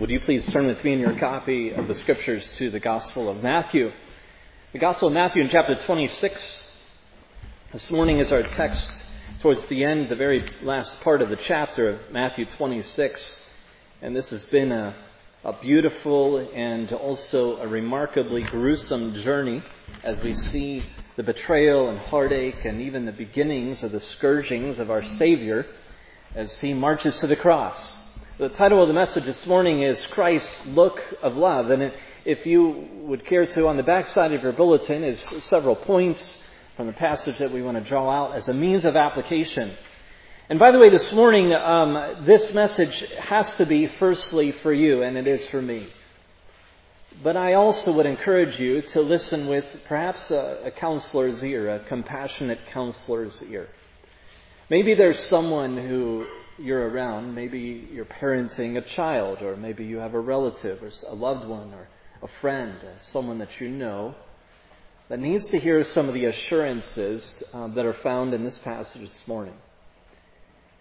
Would you please turn with me in your copy of the scriptures to the Gospel of Matthew? The Gospel of Matthew in chapter 26. This morning is our text towards the end, the very last part of the chapter of Matthew 26. And this has been a, a beautiful and also a remarkably gruesome journey as we see the betrayal and heartache and even the beginnings of the scourgings of our Savior as he marches to the cross. The title of the message this morning is Christ's Look of Love. And if you would care to, on the back side of your bulletin is several points from the passage that we want to draw out as a means of application. And by the way, this morning, um, this message has to be firstly for you, and it is for me. But I also would encourage you to listen with perhaps a, a counselor's ear, a compassionate counselor's ear. Maybe there's someone who you're around. Maybe you're parenting a child, or maybe you have a relative, or a loved one, or a friend, someone that you know that needs to hear some of the assurances uh, that are found in this passage this morning.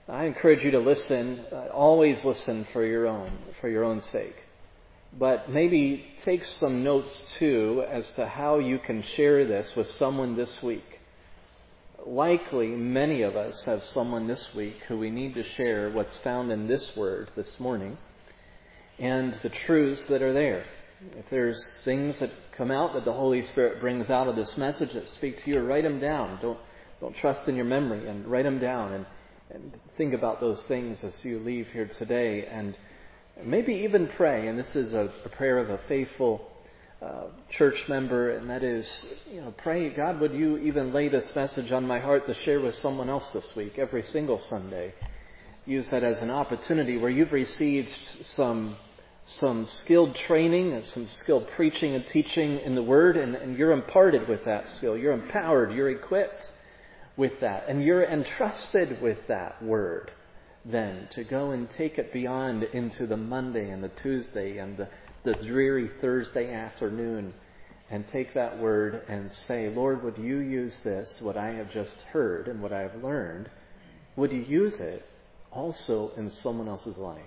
I encourage you to listen. Uh, always listen for your own, for your own sake. But maybe take some notes too as to how you can share this with someone this week likely many of us have someone this week who we need to share what's found in this word this morning and the truths that are there. If there's things that come out that the Holy Spirit brings out of this message that speak to you, write them down. Don't, don't trust in your memory and write them down and, and think about those things as you leave here today and maybe even pray. And this is a, a prayer of a faithful uh, church member, and that is, you know, pray, God, would you even lay this message on my heart to share with someone else this week, every single Sunday? Use that as an opportunity where you've received some some skilled training and some skilled preaching and teaching in the Word, and, and you're imparted with that skill. You're empowered, you're equipped with that, and you're entrusted with that Word then to go and take it beyond into the Monday and the Tuesday and the the dreary Thursday afternoon and take that word and say, Lord, would you use this, what I have just heard and what I have learned, would you use it also in someone else's life?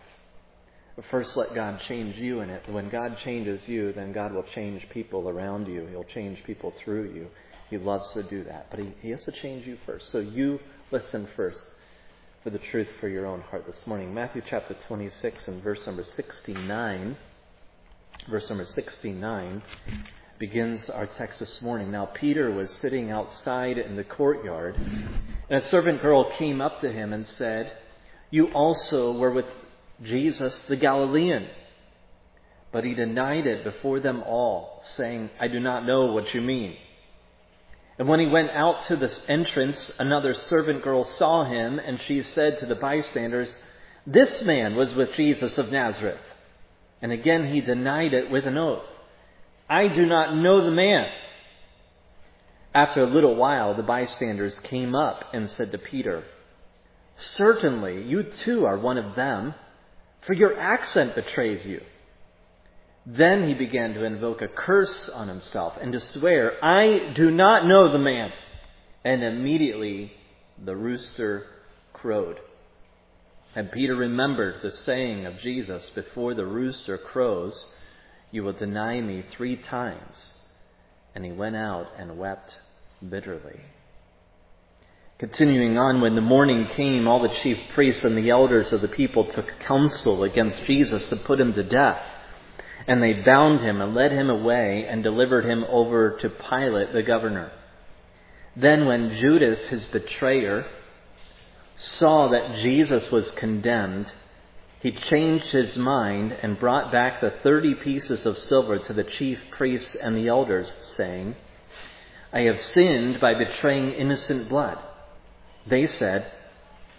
First, let God change you in it. When God changes you, then God will change people around you. He'll change people through you. He loves to do that. But he, he has to change you first. So you listen first for the truth for your own heart this morning. Matthew chapter 26 and verse number 69 verse number 69 begins our text this morning. Now, Peter was sitting outside in the courtyard, and a servant girl came up to him and said, You also were with Jesus the Galilean. But he denied it before them all, saying, I do not know what you mean. And when he went out to the entrance, another servant girl saw him, and she said to the bystanders, This man was with Jesus of Nazareth. And again he denied it with an oath. I do not know the man. After a little while, the bystanders came up and said to Peter, Certainly, you too are one of them, for your accent betrays you. Then he began to invoke a curse on himself and to swear, I do not know the man. And immediately the rooster crowed. And Peter remembered the saying of Jesus before the rooster crows, You will deny me three times. And he went out and wept bitterly. Continuing on, when the morning came, all the chief priests and the elders of the people took counsel against Jesus to put him to death. And they bound him and led him away and delivered him over to Pilate the governor. Then when Judas, his betrayer, saw that Jesus was condemned, he changed his mind and brought back the thirty pieces of silver to the chief priests and the elders, saying, I have sinned by betraying innocent blood. They said,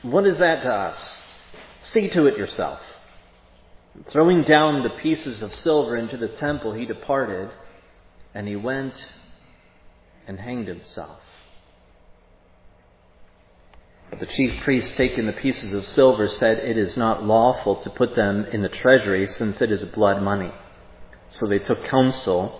What is that to us? See to it yourself. Throwing down the pieces of silver into the temple, he departed, and he went and hanged himself. But the chief priest, taking the pieces of silver, said, It is not lawful to put them in the treasury, since it is blood money. So they took counsel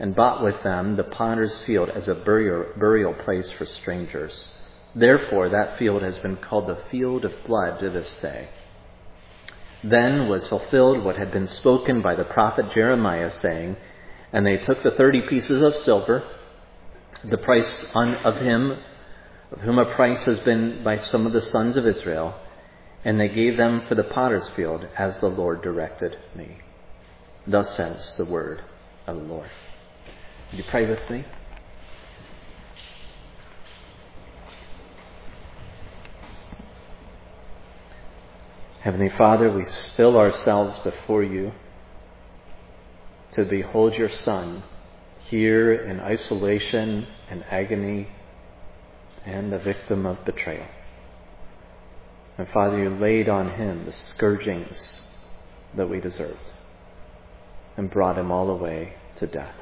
and bought with them the potter's field as a burial, burial place for strangers. Therefore, that field has been called the field of blood to this day. Then was fulfilled what had been spoken by the prophet Jeremiah, saying, And they took the thirty pieces of silver, the price of him, of whom a price has been by some of the sons of Israel, and they gave them for the potter's field, as the Lord directed me. Thus says the word of the Lord. Would you pray with me? Heavenly Father, we still ourselves before you to behold your Son here in isolation and agony and a victim of betrayal. And Father, you laid on him the scourgings that we deserved and brought him all the way to death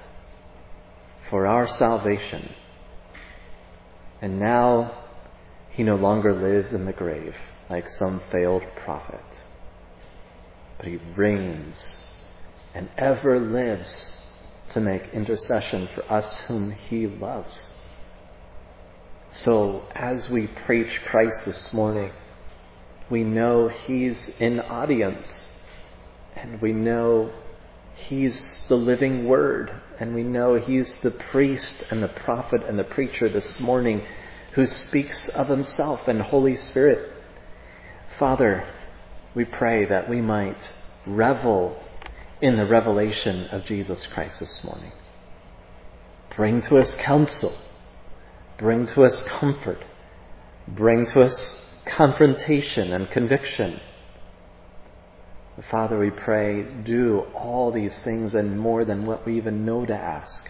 for our salvation. And now he no longer lives in the grave like some failed prophet, but he reigns and ever lives to make intercession for us whom he loves. So as we preach Christ this morning, we know he's in audience and we know he's the living word and we know he's the priest and the prophet and the preacher this morning who speaks of himself and Holy Spirit. Father, we pray that we might revel in the revelation of Jesus Christ this morning. Bring to us counsel. Bring to us comfort. Bring to us confrontation and conviction. Father, we pray, do all these things and more than what we even know to ask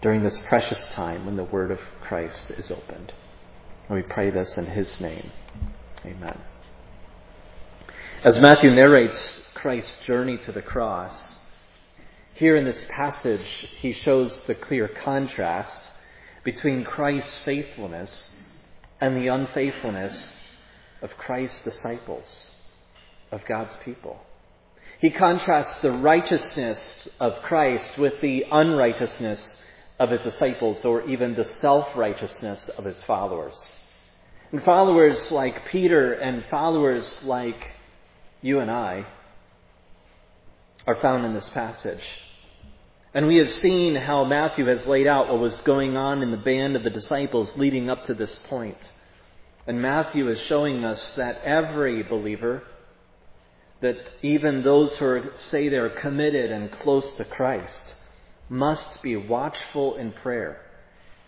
during this precious time when the Word of Christ is opened. And we pray this in His name. Amen. As Matthew narrates Christ's journey to the cross, here in this passage, he shows the clear contrast between Christ's faithfulness and the unfaithfulness of Christ's disciples, of God's people. He contrasts the righteousness of Christ with the unrighteousness of his disciples, or even the self righteousness of his followers. And followers like Peter and followers like you and I are found in this passage. And we have seen how Matthew has laid out what was going on in the band of the disciples leading up to this point. And Matthew is showing us that every believer, that even those who are, say they're committed and close to Christ, must be watchful in prayer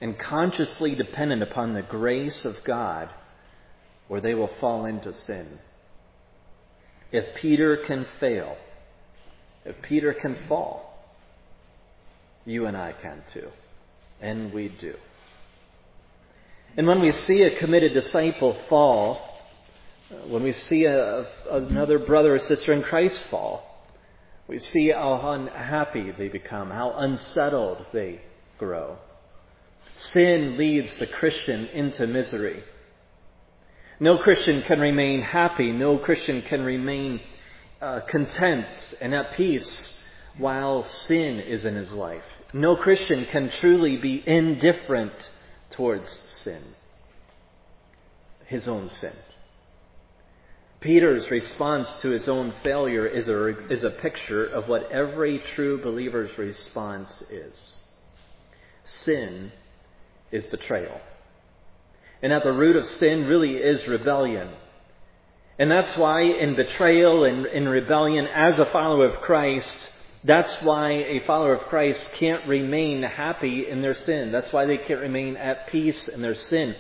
and consciously dependent upon the grace of God, or they will fall into sin. If Peter can fail, if Peter can fall, you and I can too. And we do. And when we see a committed disciple fall, when we see a, another brother or sister in Christ fall, we see how unhappy they become, how unsettled they grow. Sin leads the Christian into misery. No Christian can remain happy. No Christian can remain uh, content and at peace while sin is in his life. No Christian can truly be indifferent towards sin, his own sin. Peter's response to his own failure is a, is a picture of what every true believer's response is. Sin is betrayal. And at the root of sin really is rebellion. And that's why in betrayal and in rebellion, as a follower of Christ, that's why a follower of Christ can't remain happy in their sin. That's why they can't remain at peace in their sin.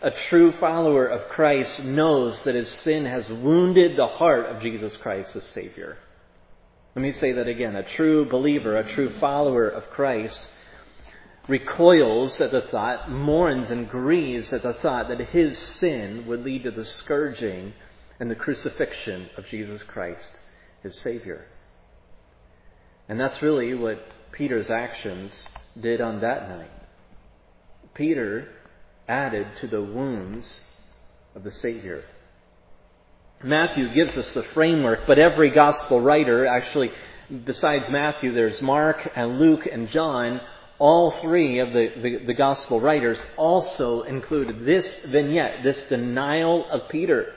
A true follower of Christ knows that his sin has wounded the heart of Jesus Christ as Savior. Let me say that again. A true believer, a true follower of Christ, recoils at the thought, mourns and grieves at the thought that his sin would lead to the scourging and the crucifixion of Jesus Christ, his Savior. And that's really what Peter's actions did on that night. Peter added to the wounds of the Savior. Matthew gives us the framework, but every gospel writer, actually, besides Matthew, there's Mark and Luke and John, all three of the, the, the, gospel writers also included this vignette, this denial of Peter.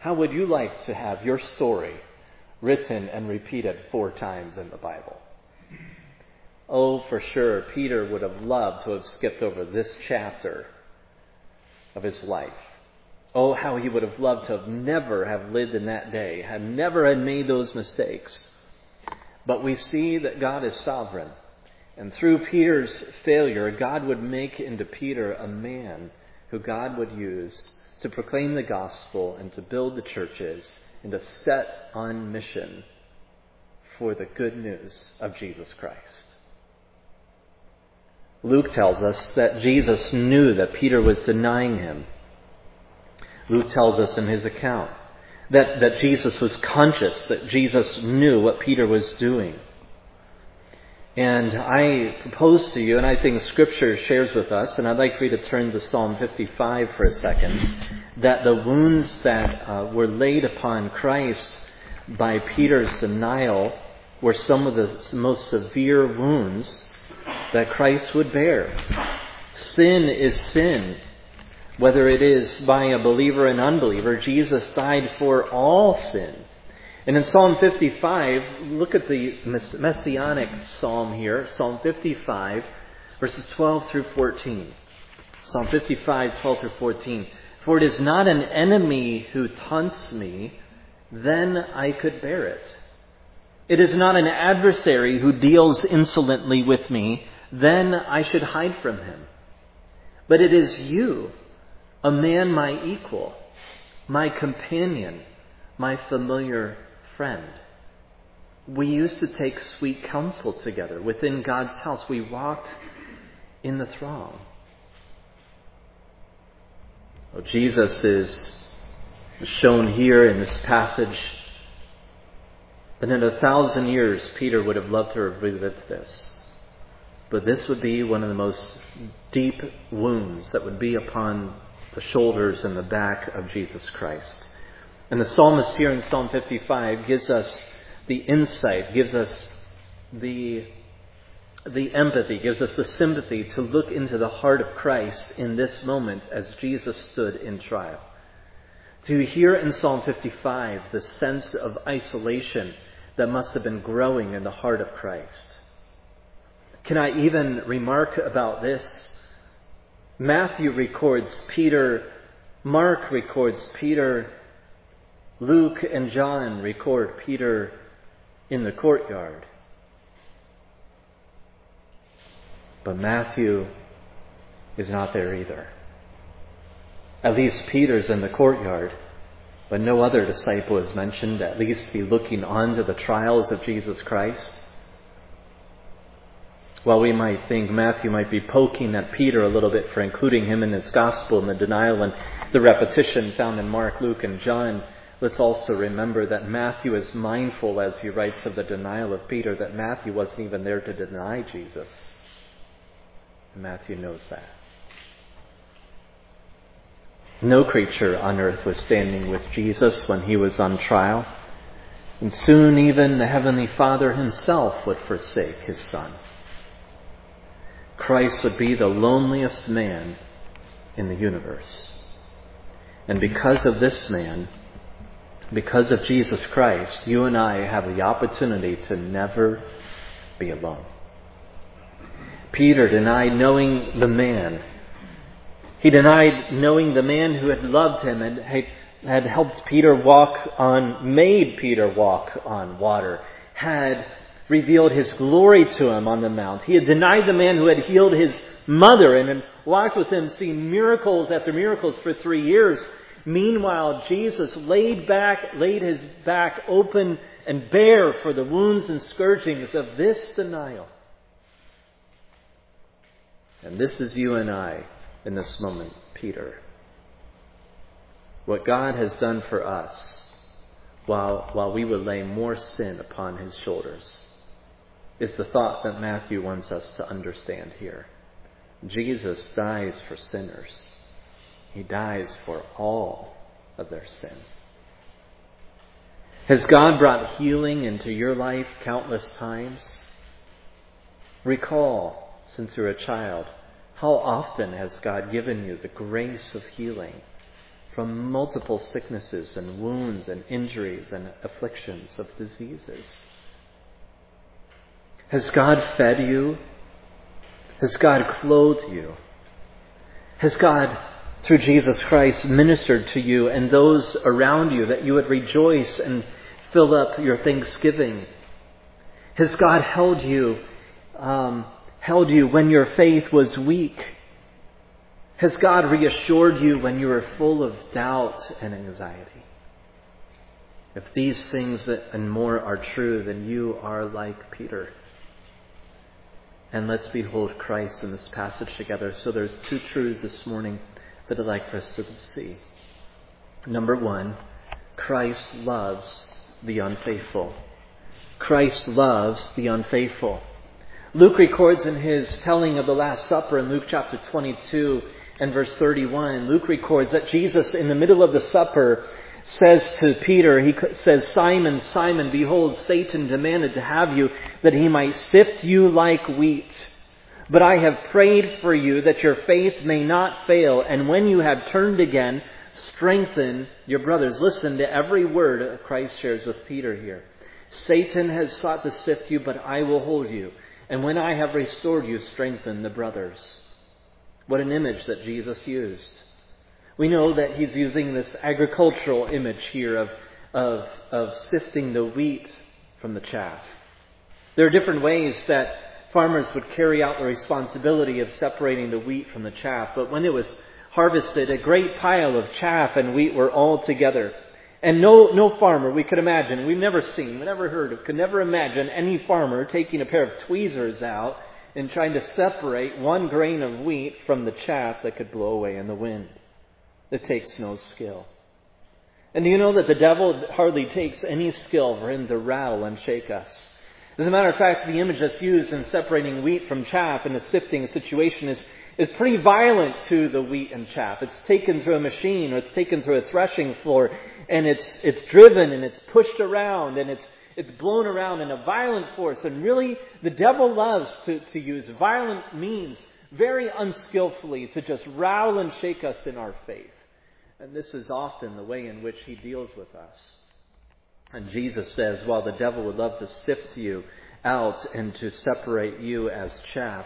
How would you like to have your story written and repeated four times in the Bible? Oh, for sure, Peter would have loved to have skipped over this chapter of his life. Oh, how he would have loved to have never have lived in that day, had never had made those mistakes. But we see that God is sovereign. And through Peter's failure, God would make into Peter a man who God would use to proclaim the gospel and to build the churches and to set on mission for the good news of Jesus Christ. Luke tells us that Jesus knew that Peter was denying him. Luke tells us in his account that, that Jesus was conscious, that Jesus knew what Peter was doing. And I propose to you, and I think Scripture shares with us, and I'd like for you to turn to Psalm 55 for a second, that the wounds that uh, were laid upon Christ by Peter's denial were some of the most severe wounds that Christ would bear. Sin is sin. Whether it is by a believer and unbeliever, Jesus died for all sin. And in Psalm 55, look at the messianic psalm here, Psalm 55, verses 12 through 14. Psalm 55, 12 through 14. For it is not an enemy who taunts me, then I could bear it. It is not an adversary who deals insolently with me, then I should hide from him. But it is you, a man my equal, my companion, my familiar friend. We used to take sweet counsel together within God's house. We walked in the throng. Well, Jesus is shown here in this passage. And in a thousand years, Peter would have loved to relived this. But this would be one of the most deep wounds that would be upon the shoulders and the back of Jesus Christ. And the psalmist here in Psalm 55 gives us the insight, gives us the, the empathy, gives us the sympathy to look into the heart of Christ in this moment as Jesus stood in trial. To hear in Psalm 55 the sense of isolation that must have been growing in the heart of Christ. Can I even remark about this? Matthew records Peter, Mark records Peter Luke and John record Peter in the courtyard. But Matthew is not there either. At least Peter's in the courtyard, but no other disciple is mentioned, at least be looking on to the trials of Jesus Christ. While we might think Matthew might be poking at Peter a little bit for including him in his gospel and the denial and the repetition found in Mark, Luke, and John, Let's also remember that Matthew is mindful as he writes of the denial of Peter that Matthew wasn't even there to deny Jesus. Matthew knows that. No creature on earth was standing with Jesus when he was on trial. And soon even the Heavenly Father himself would forsake his Son. Christ would be the loneliest man in the universe. And because of this man, because of Jesus Christ, you and I have the opportunity to never be alone. Peter denied knowing the man. He denied knowing the man who had loved him and had helped Peter walk on, made Peter walk on water, had revealed his glory to him on the mount. He had denied the man who had healed his mother and had walked with him, seeing miracles after miracles for three years. Meanwhile, Jesus laid back, laid his back open and bare for the wounds and scourgings of this denial. And this is you and I in this moment, Peter. What God has done for us while, while we would lay more sin upon his shoulders is the thought that Matthew wants us to understand here. Jesus dies for sinners. He dies for all of their sin. Has God brought healing into your life countless times? Recall, since you're a child, how often has God given you the grace of healing from multiple sicknesses and wounds and injuries and afflictions of diseases? Has God fed you? Has God clothed you? Has God, through Jesus Christ, ministered to you and those around you that you would rejoice and fill up your thanksgiving? Has God held you, um, held you when your faith was weak? Has God reassured you when you were full of doubt and anxiety? If these things and more are true, then you are like Peter. And let's behold Christ in this passage together. So there's two truths this morning that I'd like for us to see. Number one, Christ loves the unfaithful. Christ loves the unfaithful. Luke records in his telling of the Last Supper in Luke chapter 22 and verse 31, Luke records that Jesus, in the middle of the supper, says to Peter, he says, Simon, Simon, behold, Satan demanded to have you that he might sift you like wheat. But I have prayed for you that your faith may not fail, and when you have turned again, strengthen your brothers. Listen to every word Christ shares with Peter here. Satan has sought to sift you, but I will hold you. And when I have restored you, strengthen the brothers. What an image that Jesus used. We know that he's using this agricultural image here of, of, of sifting the wheat from the chaff. There are different ways that farmers would carry out the responsibility of separating the wheat from the chaff, but when it was harvested, a great pile of chaff and wheat were all together. And no, no farmer we could imagine, we've never seen, we've never heard of, could never imagine any farmer taking a pair of tweezers out and trying to separate one grain of wheat from the chaff that could blow away in the wind. It takes no skill. And do you know that the devil hardly takes any skill for him to rattle and shake us? As a matter of fact, the image that's used in separating wheat from chaff in a sifting situation is, is pretty violent to the wheat and chaff. It's taken through a machine or it's taken through a threshing floor and it's, it's driven and it's pushed around and it's, it's blown around in a violent force. And really, the devil loves to, to use violent means very unskillfully to just rattle and shake us in our faith. And this is often the way in which he deals with us. And Jesus says, while the devil would love to sift you out and to separate you as chaff,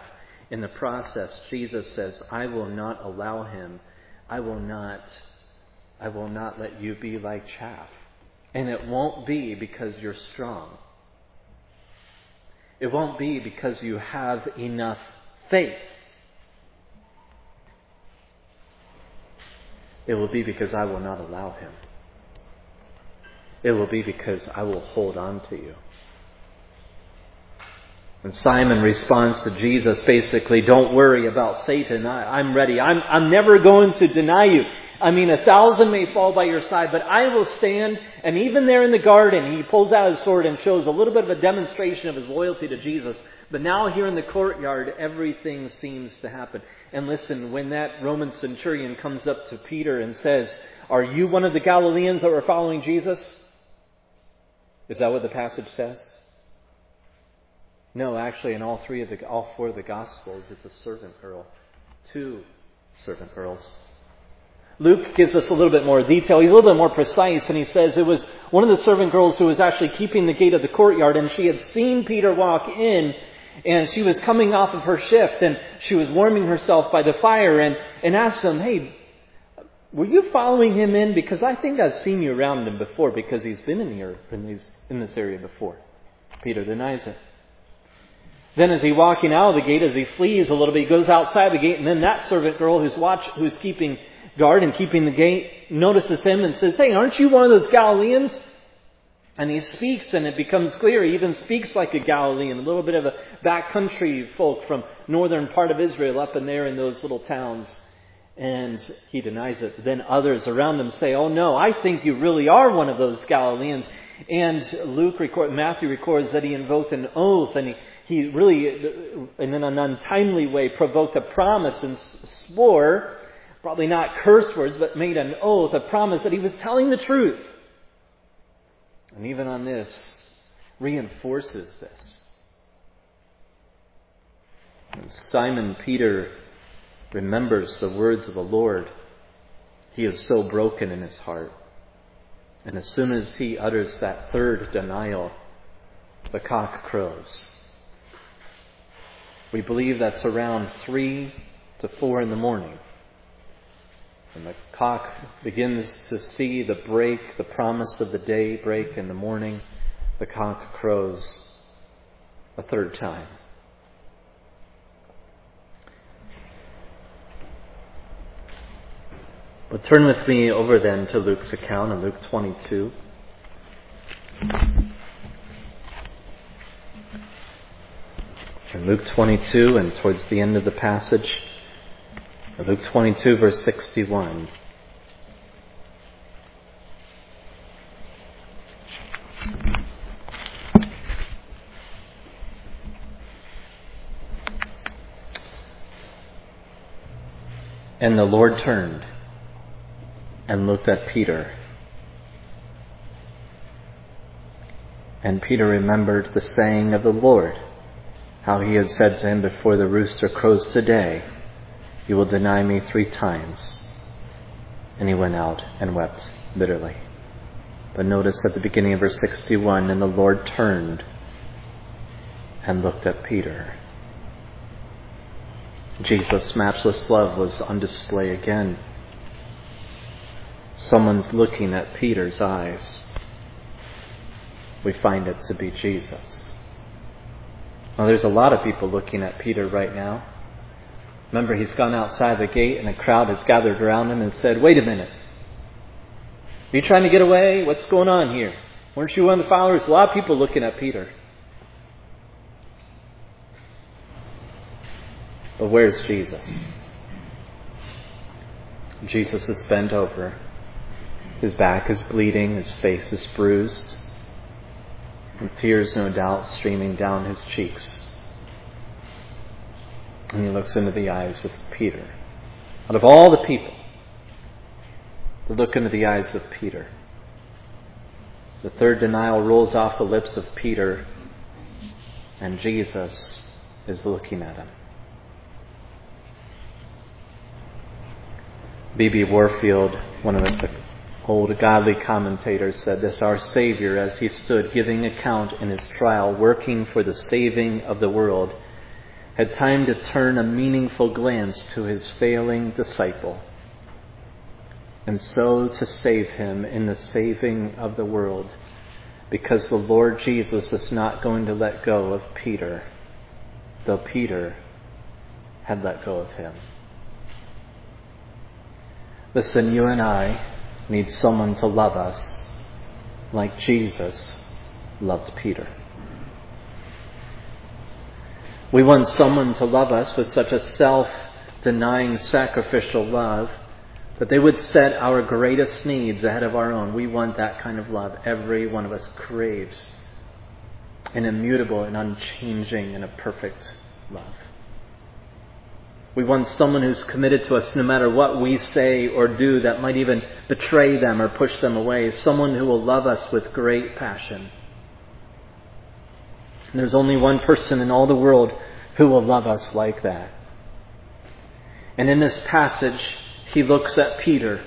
in the process, Jesus says, I will not allow him. I will not, I will not let you be like chaff. And it won't be because you're strong. It won't be because you have enough faith. It will be because I will not allow him. It will be because I will hold on to you. And Simon responds to Jesus basically, don't worry about Satan. I, am ready. I'm, I'm never going to deny you. I mean, a thousand may fall by your side, but I will stand. And even there in the garden, he pulls out his sword and shows a little bit of a demonstration of his loyalty to Jesus. But now here in the courtyard, everything seems to happen. And listen, when that Roman centurion comes up to Peter and says, Are you one of the Galileans that were following Jesus? Is that what the passage says? No, actually, in all three of the, all four of the Gospels, it's a servant girl. Two servant girls. Luke gives us a little bit more detail. He's a little bit more precise, and he says it was one of the servant girls who was actually keeping the gate of the courtyard, and she had seen Peter walk in, and she was coming off of her shift, and she was warming herself by the fire, and, and asked him, Hey, were you following him in? Because I think I've seen you around him before, because he's been in here in, these, in this area before. Peter denies it. Then as he's walking out of the gate, as he flees a little bit, he goes outside the gate, and then that servant girl who's watch, who's keeping guard and keeping the gate notices him and says, Hey, aren't you one of those Galileans? And he speaks, and it becomes clear. He even speaks like a Galilean, a little bit of a backcountry folk from northern part of Israel, up in there in those little towns. And he denies it. Then others around him say, "Oh no, I think you really are one of those Galileans." And Luke record, Matthew records that he invoked an oath, and he he really, in an untimely way, provoked a promise and swore, probably not curse words, but made an oath, a promise that he was telling the truth. And even on this, reinforces this. And Simon Peter remembers the words of the Lord. he is so broken in his heart. And as soon as he utters that third denial, the cock crows. We believe that's around 3 to 4 in the morning. And the cock begins to see the break, the promise of the day break in the morning. The cock crows a third time. But turn with me over then to Luke's account in Luke 22. In Luke 22 and towards the end of the passage, Luke 22 verse 61. And the Lord turned and looked at Peter. And Peter remembered the saying of the Lord, how he had said to him before the rooster crows today, You will deny me three times. And he went out and wept bitterly. But notice at the beginning of verse 61 and the Lord turned and looked at Peter. Jesus' matchless love was on display again someone's looking at Peter's eyes, we find it to be Jesus. Now, there's a lot of people looking at Peter right now. Remember, he's gone outside the gate and a crowd has gathered around him and said, Wait a minute. Are you trying to get away? What's going on here? Weren't you one of the followers? A lot of people looking at Peter. But where's Jesus? Jesus is bent over. His back is bleeding, his face is bruised, and tears, no doubt, streaming down his cheeks. And he looks into the eyes of Peter. Out of all the people, to look into the eyes of Peter. The third denial rolls off the lips of Peter, and Jesus is looking at him. B.B. Warfield, one of the old godly commentators said this Our Savior, as he stood giving account in his trial, working for the saving of the world, had time to turn a meaningful glance to his failing disciple, and so to save him in the saving of the world, because the Lord Jesus is not going to let go of Peter, though Peter had let go of him. Listen, you and I need someone to love us like Jesus loved Peter. We want someone to love us with such a self denying, sacrificial love that they would set our greatest needs ahead of our own. We want that kind of love. Every one of us craves an immutable and unchanging and a perfect love. We want someone who's committed to us no matter what we say or do that might even betray them or push them away. Someone who will love us with great passion. And there's only one person in all the world who will love us like that. And in this passage, he looks at Peter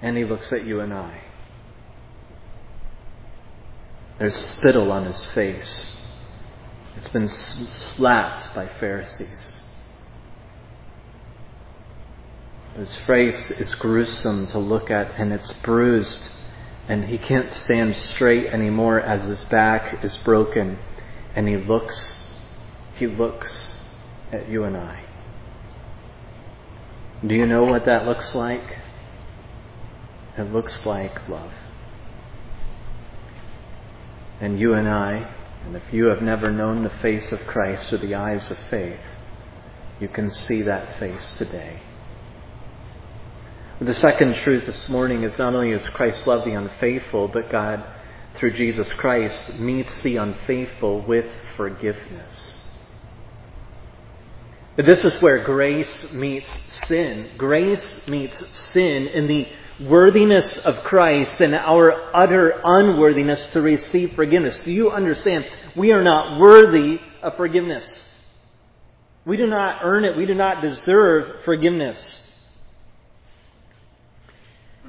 and he looks at you and I. There's spittle on his face. It's been slapped by Pharisees. His face is gruesome to look at and it's bruised, and he can't stand straight anymore as his back is broken. And he looks, he looks at you and I. Do you know what that looks like? It looks like love. And you and I and if you have never known the face of Christ through the eyes of faith, you can see that face today. The second truth this morning is not only does Christ love the unfaithful, but God, through Jesus Christ, meets the unfaithful with forgiveness. This is where grace meets sin. Grace meets sin in the worthiness of Christ and our utter unworthiness to receive forgiveness. Do you understand? We are not worthy of forgiveness. We do not earn it. We do not deserve forgiveness.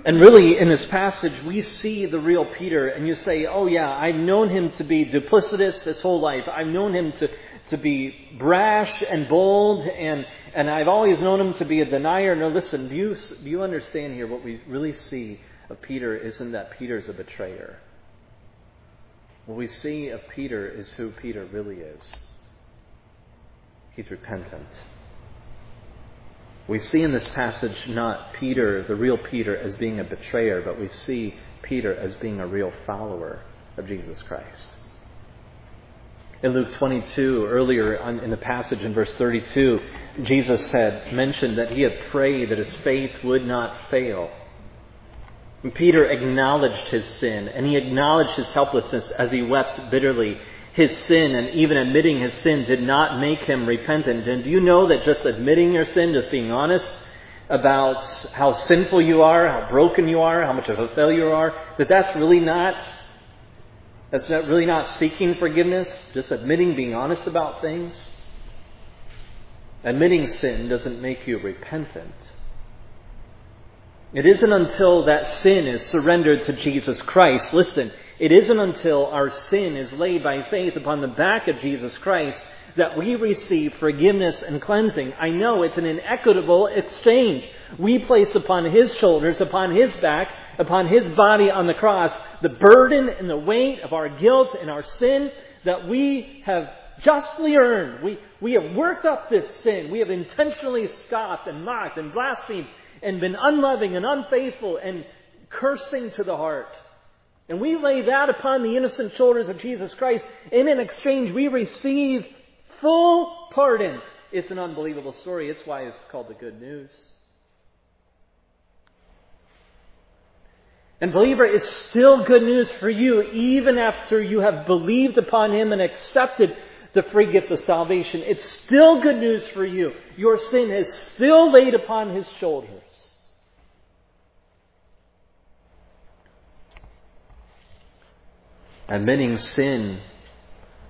And really, in this passage, we see the real Peter, and you say, oh yeah, I've known him to be duplicitous his whole life. I've known him to, to be brash and bold, and, and I've always known him to be a denier. No, listen, do you, do you understand here what we really see of Peter isn't that Peter's a betrayer? What we see of Peter is who Peter really is. He's repentant. We see in this passage not Peter, the real Peter, as being a betrayer, but we see Peter as being a real follower of Jesus Christ. In Luke 22, earlier in the passage in verse 32, Jesus had mentioned that he had prayed that his faith would not fail. And Peter acknowledged his sin, and he acknowledged his helplessness as he wept bitterly his sin and even admitting his sin did not make him repentant. And do you know that just admitting your sin, just being honest about how sinful you are, how broken you are, how much of a failure you are, that that's really not that's not really not seeking forgiveness, just admitting being honest about things. Admitting sin doesn't make you repentant. It isn't until that sin is surrendered to Jesus Christ. Listen, it isn't until our sin is laid by faith upon the back of Jesus Christ that we receive forgiveness and cleansing. I know it's an inequitable exchange. We place upon His shoulders, upon His back, upon His body on the cross, the burden and the weight of our guilt and our sin that we have justly earned. We, we have worked up this sin. We have intentionally scoffed and mocked and blasphemed and been unloving and unfaithful and cursing to the heart. And we lay that upon the innocent shoulders of Jesus Christ. And in exchange, we receive full pardon. It's an unbelievable story. It's why it's called the good news. And believer, it's still good news for you even after you have believed upon Him and accepted the free gift of salvation. It's still good news for you. Your sin is still laid upon His shoulders. admitting sin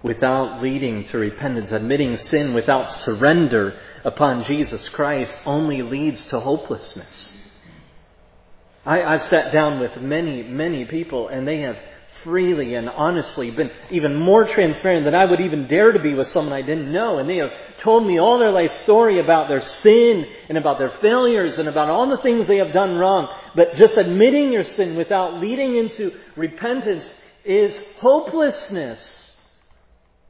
without leading to repentance, admitting sin without surrender upon Jesus Christ only leads to hopelessness. I, have sat down with many, many people and they have freely and honestly been even more transparent than I would even dare to be with someone I didn't know. And they have told me all their life story about their sin and about their failures and about all the things they have done wrong. But just admitting your sin without leading into repentance is hopelessness.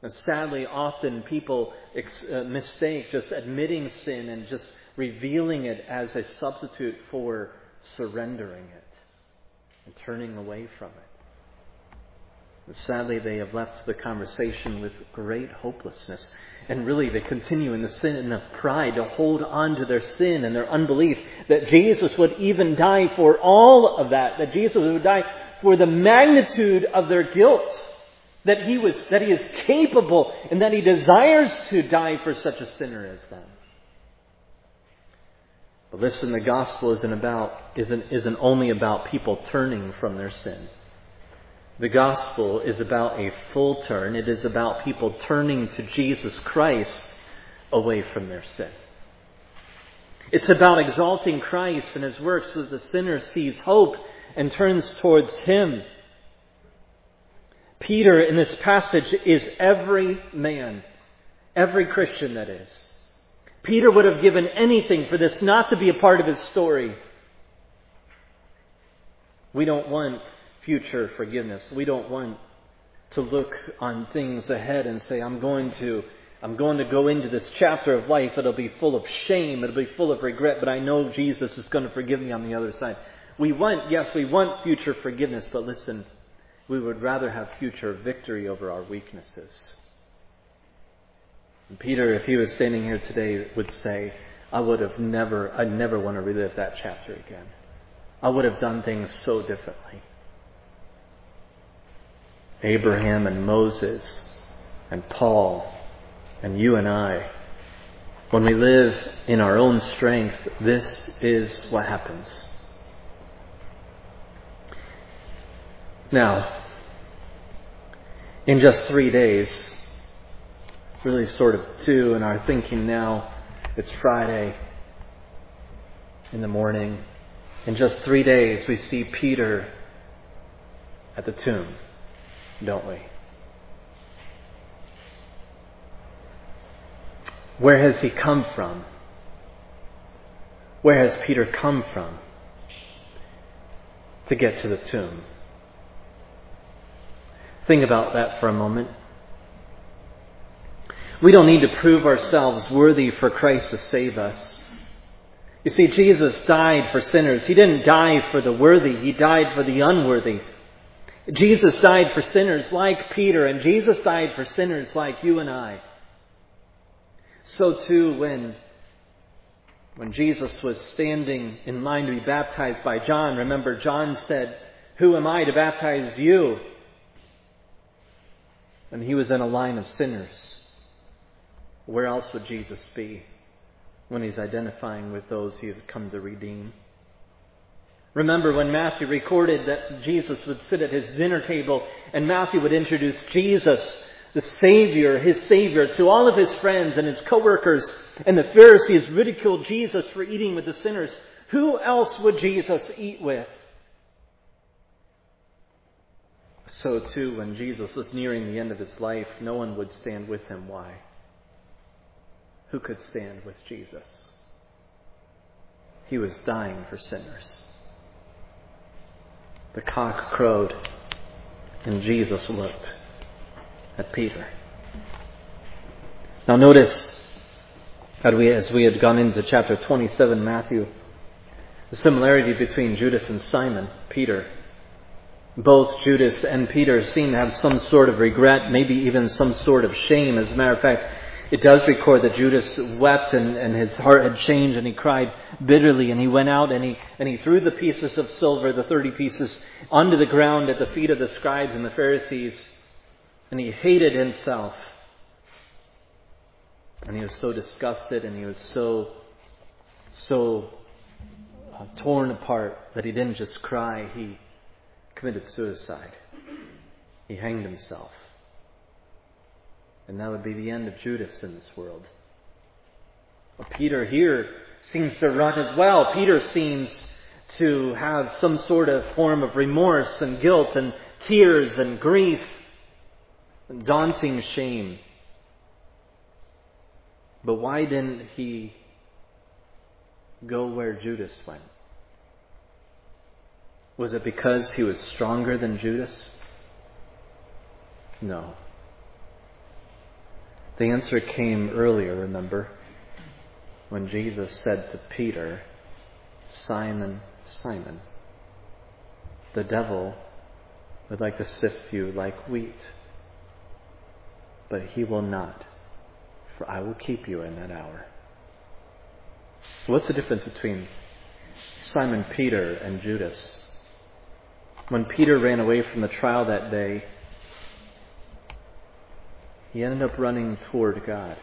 And sadly, often people ex- uh, mistake just admitting sin and just revealing it as a substitute for surrendering it and turning away from it. And sadly, they have left the conversation with great hopelessness. And really, they continue in the sin the pride to hold on to their sin and their unbelief that Jesus would even die for all of that, that Jesus would die for the magnitude of their guilt. That he was, that he is capable and that he desires to die for such a sinner as them. Listen, the gospel isn't about, isn't, isn't only about people turning from their sin. The gospel is about a full turn. It is about people turning to Jesus Christ away from their sin. It's about exalting Christ and his works so that the sinner sees hope and turns towards Him. Peter in this passage is every man, every Christian that is. Peter would have given anything for this not to be a part of his story. We don't want future forgiveness. We don't want to look on things ahead and say, I'm going to I'm going to go into this chapter of life. It'll be full of shame. It'll be full of regret, but I know Jesus is going to forgive me on the other side. We want, yes, we want future forgiveness, but listen, we would rather have future victory over our weaknesses. And Peter, if he was standing here today, would say, I would have never, I never want to relive that chapter again. I would have done things so differently. Abraham and Moses and Paul and you and I, when we live in our own strength, this is what happens. Now, in just three days, really sort of two in our thinking now, it's Friday in the morning. In just three days, we see Peter at the tomb, don't we? Where has he come from? Where has Peter come from to get to the tomb? Think about that for a moment. We don't need to prove ourselves worthy for Christ to save us. You see, Jesus died for sinners. He didn't die for the worthy, He died for the unworthy. Jesus died for sinners like Peter, and Jesus died for sinners like you and I. So too, when, when Jesus was standing in line to be baptized by John, remember John said, Who am I to baptize you? And he was in a line of sinners. Where else would Jesus be when he's identifying with those he has come to redeem? Remember when Matthew recorded that Jesus would sit at his dinner table and Matthew would introduce Jesus, the Savior, his Savior, to all of his friends and his coworkers, and the Pharisees ridiculed Jesus for eating with the sinners. Who else would Jesus eat with? So too, when Jesus was nearing the end of his life, no one would stand with him. Why? Who could stand with Jesus? He was dying for sinners. The cock crowed, and Jesus looked at Peter. Now notice that we, as we had gone into chapter 27, Matthew, the similarity between Judas and Simon, Peter. Both Judas and Peter seem to have some sort of regret, maybe even some sort of shame. As a matter of fact, it does record that Judas wept and, and his heart had changed and he cried bitterly and he went out and he, and he threw the pieces of silver, the 30 pieces, onto the ground at the feet of the scribes and the Pharisees and he hated himself. And he was so disgusted and he was so, so uh, torn apart that he didn't just cry, he committed suicide. He hanged himself. And that would be the end of Judas in this world. Well, Peter here seems to run as well. Peter seems to have some sort of form of remorse and guilt and tears and grief and daunting shame. But why didn't he go where Judas went? Was it because he was stronger than Judas? No. The answer came earlier, remember, when Jesus said to Peter, Simon, Simon, the devil would like to sift you like wheat, but he will not, for I will keep you in that hour. What's the difference between Simon Peter and Judas? When Peter ran away from the trial that day, he ended up running toward God.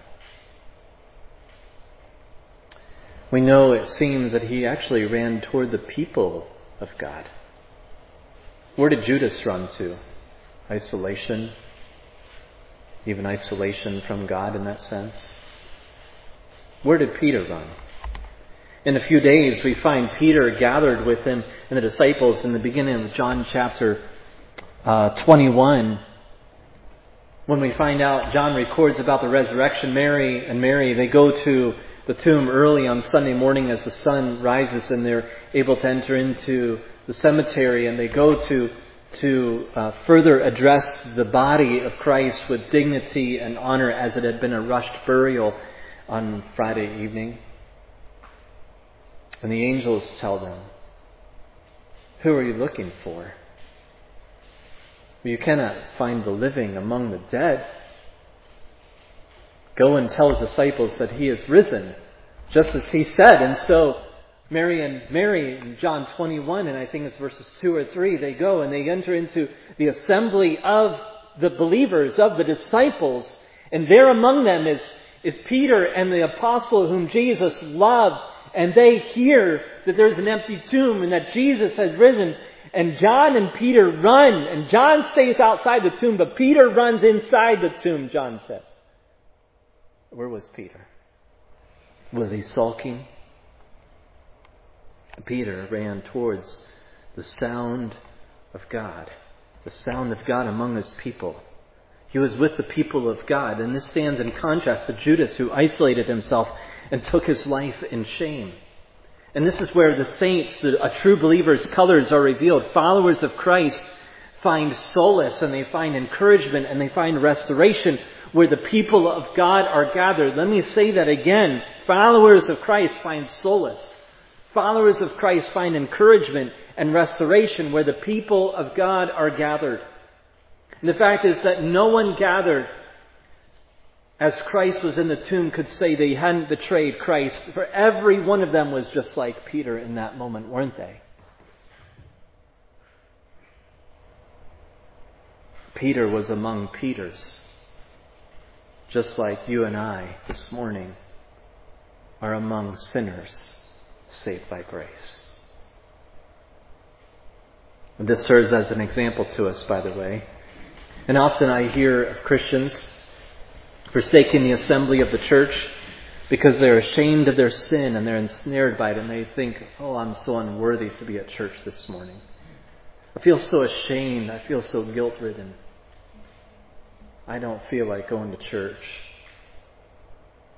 We know it seems that he actually ran toward the people of God. Where did Judas run to? Isolation, even isolation from God in that sense. Where did Peter run? In a few days, we find Peter gathered with him and the disciples in the beginning of John chapter uh, 21. When we find out, John records about the resurrection. Mary and Mary, they go to the tomb early on Sunday morning as the sun rises and they're able to enter into the cemetery and they go to to uh, further address the body of Christ with dignity and honor as it had been a rushed burial on Friday evening. And the angels tell them, Who are you looking for? You cannot find the living among the dead. Go and tell his disciples that he is risen, just as he said. And so, Mary and Mary in John 21, and I think it's verses 2 or 3, they go and they enter into the assembly of the believers, of the disciples. And there among them is, is Peter and the apostle whom Jesus loves and they hear that there's an empty tomb and that Jesus has risen. And John and Peter run, and John stays outside the tomb, but Peter runs inside the tomb, John says. Where was Peter? Was he sulking? Peter ran towards the sound of God, the sound of God among his people. He was with the people of God, and this stands in contrast to Judas, who isolated himself and took his life in shame. And this is where the saints, the, a true believer's colors are revealed. Followers of Christ find solace and they find encouragement and they find restoration where the people of God are gathered. Let me say that again. Followers of Christ find solace. Followers of Christ find encouragement and restoration where the people of God are gathered. And the fact is that no one gathered as Christ was in the tomb, could say they hadn't betrayed Christ, for every one of them was just like Peter in that moment, weren't they? Peter was among Peters, just like you and I this morning are among sinners saved by grace. And this serves as an example to us, by the way. And often I hear of Christians forsaking the assembly of the church because they're ashamed of their sin and they're ensnared by it and they think, oh, I'm so unworthy to be at church this morning. I feel so ashamed. I feel so guilt ridden. I don't feel like going to church.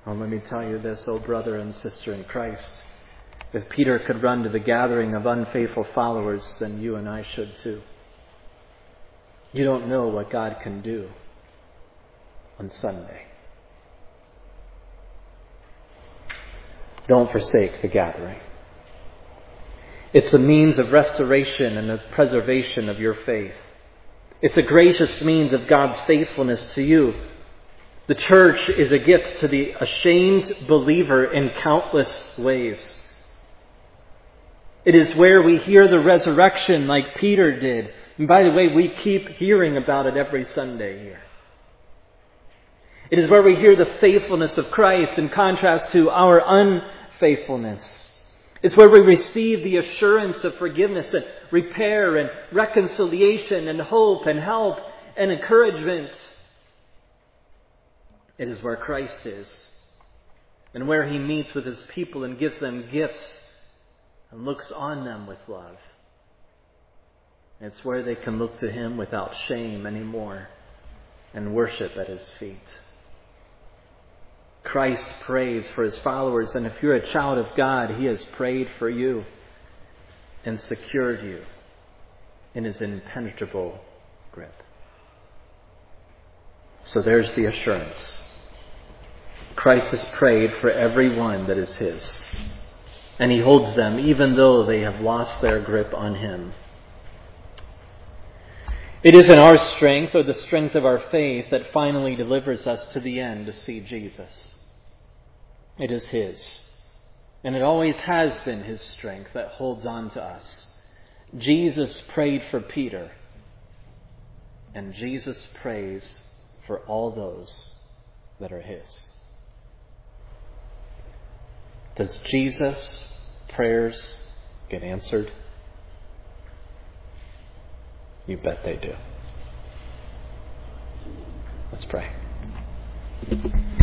Oh, let me tell you this, oh brother and sister in Christ. If Peter could run to the gathering of unfaithful followers, then you and I should too. You don't know what God can do on Sunday. Don't forsake the gathering. It's a means of restoration and of preservation of your faith. It's a gracious means of God's faithfulness to you. The church is a gift to the ashamed believer in countless ways. It is where we hear the resurrection like Peter did. And by the way, we keep hearing about it every Sunday here. It is where we hear the faithfulness of Christ in contrast to our unfaithfulness. It's where we receive the assurance of forgiveness and repair and reconciliation and hope and help and encouragement. It is where Christ is and where he meets with his people and gives them gifts and looks on them with love. It's where they can look to him without shame anymore and worship at his feet. Christ prays for his followers, and if you're a child of God, he has prayed for you and secured you in his impenetrable grip. So there's the assurance. Christ has prayed for every one that is his, and he holds them even though they have lost their grip on him. It isn't our strength or the strength of our faith that finally delivers us to the end to see Jesus. It is His. And it always has been His strength that holds on to us. Jesus prayed for Peter, and Jesus prays for all those that are His. Does Jesus' prayers get answered? You bet they do. Let's pray.